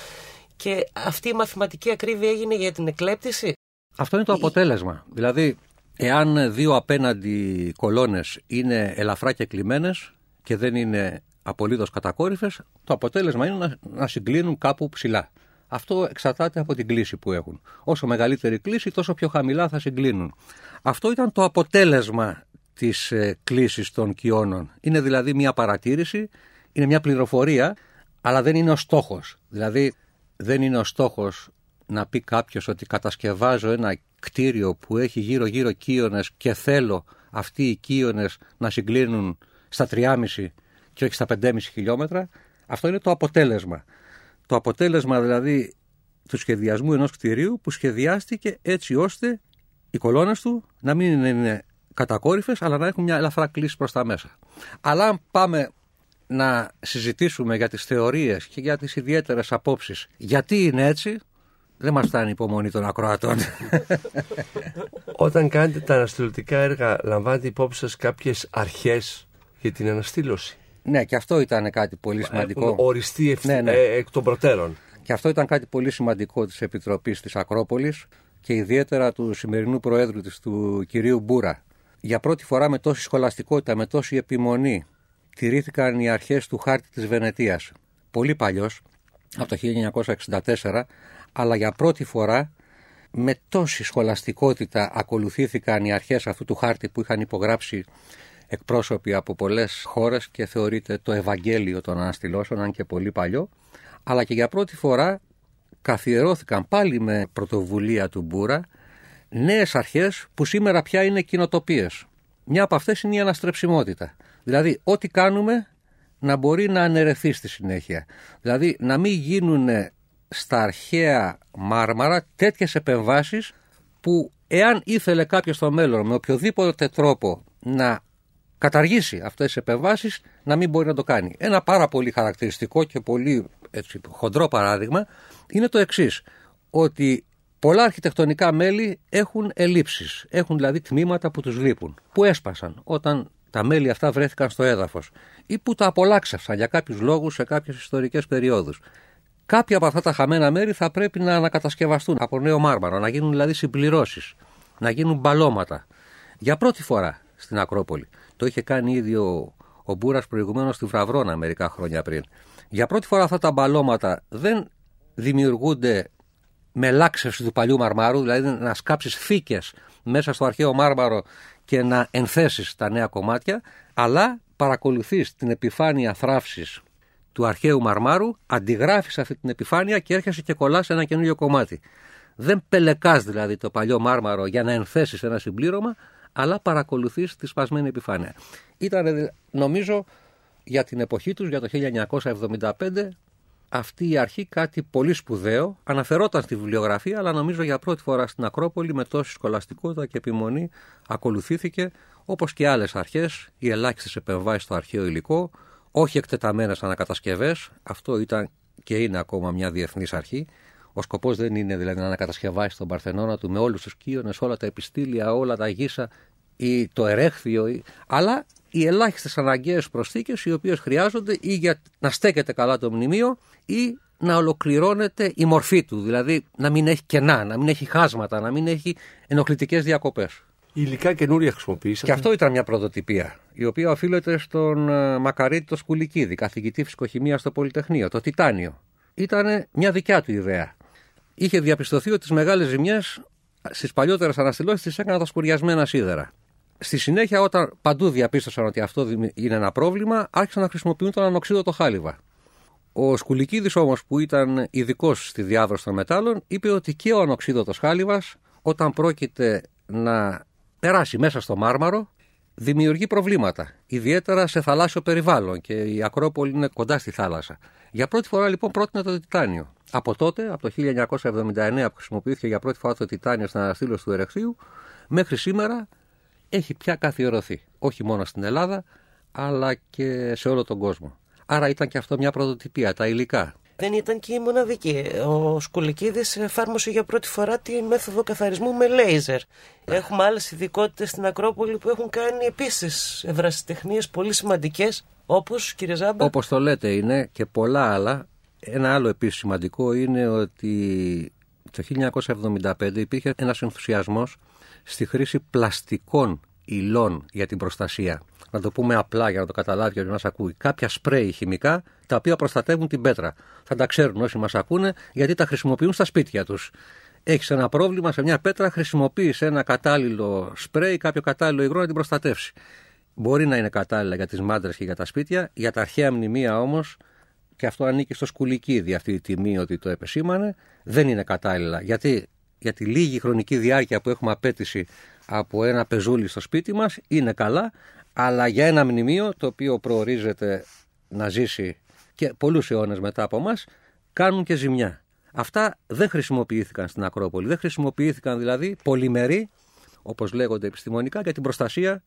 S4: και αυτή η μαθηματική ακρίβεια έγινε για την εκλέπτηση.
S3: Αυτό είναι το αποτέλεσμα. Δηλαδή, εάν δύο απέναντι κολόνες είναι ελαφρά και κλειμένες και δεν είναι απολύτως κατακόρυφες, το αποτέλεσμα είναι να, να συγκλίνουν κάπου ψηλά. Αυτό εξαρτάται από την κλίση που έχουν. Όσο μεγαλύτερη κλίση, τόσο πιο χαμηλά θα συγκλίνουν. Αυτό ήταν το αποτέλεσμα της ε, κλίσης των κοιώνων. Είναι δηλαδή μια παρατήρηση, είναι μια πληροφορία, αλλά δεν είναι ο στόχος. Δηλαδή, δεν είναι ο στόχος να πει κάποιος ότι κατασκευάζω ένα κτίριο που έχει γύρω-γύρω κύονες και θέλω αυτοί οι κύονες να συγκλίνουν στα 3,5 και όχι στα 5,5 χιλιόμετρα. Αυτό είναι το αποτέλεσμα. Το αποτέλεσμα δηλαδή του σχεδιασμού ενός κτηρίου που σχεδιάστηκε έτσι ώστε οι κολόνες του να μην είναι κατακόρυφες αλλά να έχουν μια ελαφρά κλίση προς τα μέσα. Αλλά αν πάμε να συζητήσουμε για τις θεωρίες και για τις ιδιαίτερες απόψεις γιατί είναι έτσι, δεν μας φτάνει η υπομονή των ακροατών.
S2: Όταν κάνετε τα αναστηλωτικά έργα, λαμβάνετε υπόψη σας κάποιες αρχές για την αναστήλωση;
S3: ναι, και αυτό ήταν κάτι πολύ σημαντικό.
S2: Έχουν οριστεί ευθύ-
S3: Ναι, ναι.
S2: ε, εκ των προτέρων.
S3: Και αυτό ήταν κάτι πολύ σημαντικό της Επιτροπής της Ακρόπολης και ιδιαίτερα του σημερινού Προέδρου της, του κυρίου Μπούρα. Για πρώτη φορά με τόση σχολαστικότητα, με τόση επιμονή, τηρήθηκαν οι αρχές του χάρτη της Βενετίας. Πολύ παλιός, από το 1964, αλλά για πρώτη φορά με τόση σχολαστικότητα ακολουθήθηκαν οι αρχές αυτού του χάρτη που είχαν υπογράψει εκπρόσωποι από πολλές χώρες και θεωρείται το Ευαγγέλιο των Αναστηλώσεων, αν και πολύ παλιό, αλλά και για πρώτη φορά καθιερώθηκαν πάλι με πρωτοβουλία του Μπούρα νέες αρχές που σήμερα πια είναι κοινοτοπίες. Μια από αυτές είναι η αναστρεψιμότητα. Δηλαδή, ό,τι κάνουμε να μπορεί να αναιρεθεί στη συνέχεια. Δηλαδή, να μην γίνουν στα αρχαία μάρμαρα τέτοιες επεμβάσεις που εάν ήθελε κάποιος στο μέλλον με οποιοδήποτε τρόπο να καταργήσει αυτές τις επεμβάσεις να μην μπορεί να το κάνει. Ένα πάρα πολύ χαρακτηριστικό και πολύ έτσι, χοντρό παράδειγμα είναι το εξής, ότι πολλά αρχιτεκτονικά μέλη έχουν ελλείψεις, έχουν δηλαδή τμήματα που τους λείπουν, που έσπασαν όταν τα μέλη αυτά βρέθηκαν στο έδαφος ή που τα απολάξευσαν για κάποιους λόγους σε κάποιες ιστορικές περιόδους. Κάποια από αυτά τα χαμένα μέρη θα πρέπει να ανακατασκευαστούν από νέο μάρμαρο, να γίνουν δηλαδή συμπληρώσεις, να γίνουν μπαλώματα. Για πρώτη φορά στην Ακρόπολη. Το είχε κάνει ήδη ο, ο Μπούρας προηγουμένως στη Βραβρώνα μερικά χρόνια πριν. Για πρώτη φορά αυτά τα μπαλώματα δεν δημιουργούνται με λάξευση του παλιού μαρμάρου, δηλαδή να σκάψεις φύκες μέσα στο αρχαίο μάρμαρο και να ενθέσεις τα νέα κομμάτια, αλλά παρακολουθείς την επιφάνεια θράψης του αρχαίου μαρμάρου, αντιγράφεις αυτή την επιφάνεια και έρχεσαι και κολλάς ένα καινούριο κομμάτι. Δεν πελεκάς δηλαδή το παλιό μάρμαρο για να ενθέσεις ένα συμπλήρωμα, αλλά παρακολουθείς τη σπασμένη επιφάνεια. Ήταν νομίζω για την εποχή τους, για το 1975, αυτή η αρχή κάτι πολύ σπουδαίο. Αναφερόταν στη βιβλιογραφία, αλλά νομίζω για πρώτη φορά στην Ακρόπολη με τόση σκολαστικότητα και επιμονή ακολουθήθηκε, όπως και άλλες αρχές, οι ελάχιστες επεμβάσεις στο αρχαίο υλικό, όχι εκτεταμένες ανακατασκευές, αυτό ήταν και είναι ακόμα μια διεθνής αρχή, ο σκοπός δεν είναι δηλαδή να ανακατασκευάσεις τον Παρθενώνα του με όλους τους κύονες, όλα τα επιστήλια, όλα τα γύσα ή το ερέχθιο, ή... αλλά οι ελάχιστες αναγκαίες προσθήκες οι οποίες χρειάζονται ή για να στέκεται καλά το μνημείο ή να ολοκληρώνεται η μορφή του. Δηλαδή να μην έχει κενά, να μην έχει χάσματα, να μην έχει ενοχλητικές διακοπές.
S2: Υλικά καινούρια χρησιμοποιήσατε;
S3: Και αυτό ήταν μια πρωτοτυπία, η οποία οφείλεται στον ε, Μακαρίτη το Σκουλικίδη, καθηγητή φυσικοχημίας στο Πολυτεχνείο, το Τιτάνιο. Ήταν μια δικιά του ιδέα είχε διαπιστωθεί ότι τι μεγάλες ζημιές στις παλιότερες αναστηλώσεις τις έκαναν τα σκουριασμένα σίδερα. Στη συνέχεια, όταν παντού διαπίστωσαν ότι αυτό είναι ένα πρόβλημα, άρχισαν να χρησιμοποιούν τον ανοξίδωτο χάλιβα. Ο Σκουλικίδης όμως, που ήταν ειδικός στη διάδοση των μετάλλων, είπε ότι και ο ανοξίδωτος χάλιβας, όταν πρόκειται να περάσει μέσα στο μάρμαρο, δημιουργεί προβλήματα. Ιδιαίτερα σε θαλάσσιο περιβάλλον και η Ακρόπολη είναι κοντά στη θάλασσα. Για πρώτη φορά λοιπόν πρότεινε το τιτάνιο. Από τότε, από το 1979 που χρησιμοποιήθηκε για πρώτη φορά το τιτάνιο στην αναστήλωση του Ερεχθείου, μέχρι σήμερα έχει πια καθιερωθεί. Όχι μόνο στην Ελλάδα, αλλά και σε όλο τον κόσμο. Άρα ήταν και αυτό μια πρωτοτυπία, τα υλικά.
S4: Δεν ήταν και η μοναδική. Ο Σκουλικίδης εφάρμοσε για πρώτη φορά τη μέθοδο καθαρισμού με λέιζερ. Έχουμε άλλες ειδικότητες στην Ακρόπολη που έχουν κάνει επίσης ευρασιτεχνίες πολύ σημαντικές, όπως κύριε Ζάμπα;
S3: Όπως το λέτε, είναι και πολλά άλλα. Ένα άλλο επίσης σημαντικό είναι ότι το 1975 υπήρχε ένας ενθουσιασμός στη χρήση πλαστικών υλών για την προστασία. Να το πούμε απλά για να το καταλάβει ο μα ακούει. Κάποια σπρέι χημικά τα οποία προστατεύουν την πέτρα. Θα τα ξέρουν όσοι μας ακούνε γιατί τα χρησιμοποιούν στα σπίτια τους. Έχεις ένα πρόβλημα σε μια πέτρα, χρησιμοποιείς ένα κατάλληλο σπρέι, κάποιο κατάλληλο υγρό να την προστατεύσει. Μπορεί να είναι κατάλληλα για τις μάντρες και για τα σπίτια, για τα αρχαία μνημεία όμως, και αυτό ανήκει στο σκουλικίδι αυτή η τιμή ότι το επεσήμανε, δεν είναι κατάλληλα. Γιατί για τη λίγη χρονική διάρκεια που έχουμε απέτηση από ένα πεζούλι στο σπίτι μας είναι καλά, αλλά για ένα μνημείο το οποίο προορίζεται να ζήσει και πολλούς αιώνες μετά από μας κάνουν και ζημιά. Αυτά δεν χρησιμοποιήθηκαν στην Ακρόπολη, δεν χρησιμοποιήθηκαν δηλαδή πολυμεροί, όπως λέγονται επιστημονικά, για την προστασία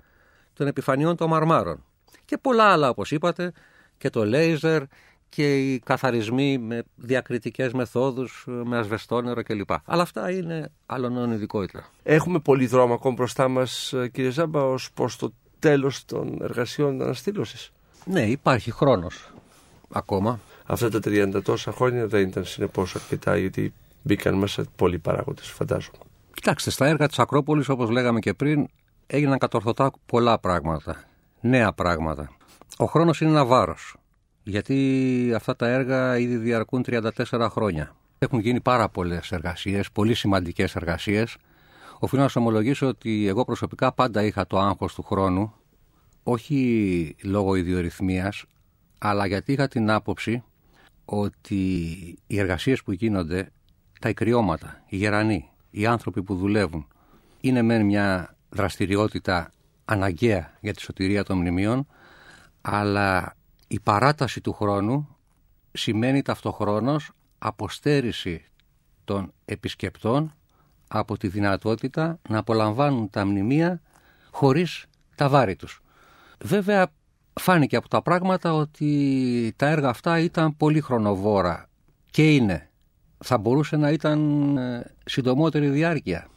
S3: των επιφανειών των μαρμάρων. Και πολλά άλλα όπως είπατε, και το λέιζερ και οι καθαρισμοί με διακριτικές μεθόδους, με ασβεστόνερο κλπ. Αλλά αυτά είναι άλλων ειδικότητα.
S2: Έχουμε πολύ δρόμο ακόμα μπροστά μας κύριε Ζάμπα ως προς το τέλος των εργασιών αναστήλωσης.
S3: Ναι, υπάρχει χρόνος ακόμα.
S2: Αυτά τα 30 τόσα χρόνια δεν ήταν συνεπώς αρκετά γιατί μπήκαν μέσα πολλοί παράγοντες φαντάζομαι.
S3: Κοιτάξτε, στα έργα της Ακρόπολης όπως λέγαμε και πριν έγιναν κατορθωτά πολλά πράγματα, νέα πράγματα. Ο χρόνος είναι ένα βάρος γιατί αυτά τα έργα ήδη διαρκούν 34 χρόνια. Έχουν γίνει πάρα πολλές εργασίες, πολύ σημαντικές εργασίες. Οφείλω να σας ομολογήσω ότι εγώ προσωπικά πάντα είχα το άγχος του χρόνου, όχι λόγω ιδιορυθμίας, αλλά γιατί είχα την άποψη ότι οι εργασίες που γίνονται, τα εκριώματα, οι γερανοί, οι άνθρωποι που δουλεύουν, είναι μεν μια δραστηριότητα αναγκαία για τη σωτηρία των μνημείων, αλλά η παράταση του χρόνου σημαίνει ταυτοχρόνως αποστέρηση των επισκεπτών από τη δυνατότητα να απολαμβάνουν τα μνημεία χωρίς τα βάρη τους. Βέβαια φάνηκε από τα πράγματα ότι τα έργα αυτά ήταν πολύ χρονοβόρα και είναι. Θα μπορούσε να ήταν ε, συντομότερη διάρκεια.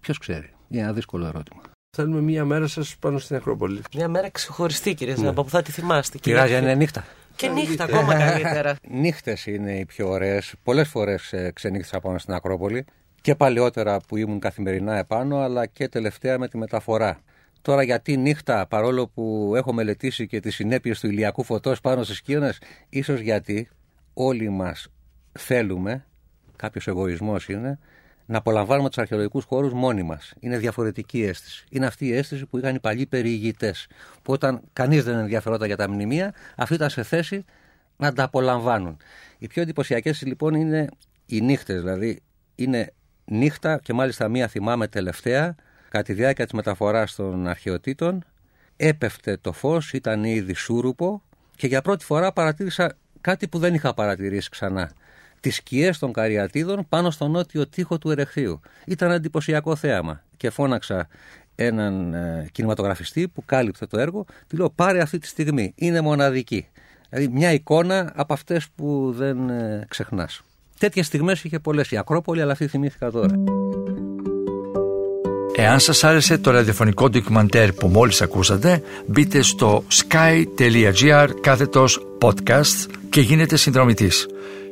S3: Ποιος ξέρει. Είναι ένα δύσκολο ερώτημα.
S2: Θέλουμε μία μέρα σας πάνω στην Ακρόπολη.
S4: Μία μέρα ξεχωριστή, κύριε ναι. Ζάμπα, που θα τη θυμάστε.
S3: Πειράζει, είναι νύχτα.
S4: Και νύχτα ακόμα καλύτερα.
S3: Νύχτες είναι οι πιο ωραίες. Πολλές φορές ε, ξενύχτησα πάνω στην Ακρόπολη. Και παλαιότερα που ήμουν καθημερινά επάνω, αλλά και τελευταία με τη μεταφορά. Τώρα γιατί νύχτα, παρόλο που έχω μελετήσει και τις συνέπειες του ηλιακού φωτός πάνω στις σκήνες, ίσως γιατί όλοι μας θέλουμε, κάποιος εγωισμός είναι, να απολαμβάνουμε τους αρχαιολογικούς χώρους μόνοι μας. Είναι διαφορετική αίσθηση. Είναι αυτή η αίσθηση που είχαν οι παλιοί περιηγητές. Που όταν κανείς δεν ενδιαφερόταν για τα μνημεία, αυτοί ήταν σε θέση να τα απολαμβάνουν. Οι πιο εντυπωσιακές λοιπόν είναι οι νύχτες. Δηλαδή είναι νύχτα και μάλιστα μία θυμάμαι τελευταία, κατά τη διάρκεια της μεταφοράς των αρχαιοτήτων, έπεφτε το φως, ήταν ήδη σούρουπο και για πρώτη φορά παρατήρησα κάτι που δεν είχα παρατηρήσει ξανά τις σκιές των Καριατίδων πάνω στο νότιο τοίχο του Ερεχθείου. Ήταν εντυπωσιακό θέαμα και φώναξα έναν ε, κινηματογραφιστή που κάλυψε το έργο. Του λέω πάρε αυτή τη στιγμή, είναι μοναδική. Δηλαδή μια εικόνα από αυτές που δεν ε, ξεχνάς. Τέτοιες στιγμές είχε πολλές η Ακρόπολη, αλλά αυτή θυμήθηκα τώρα.
S1: Εάν σας άρεσε το ραδιοφωνικό ντοκιμαντέρ που μόλις ακούσατε, μπείτε στο sky.gr κάθετος podcast και γίνετε συνδρομητής.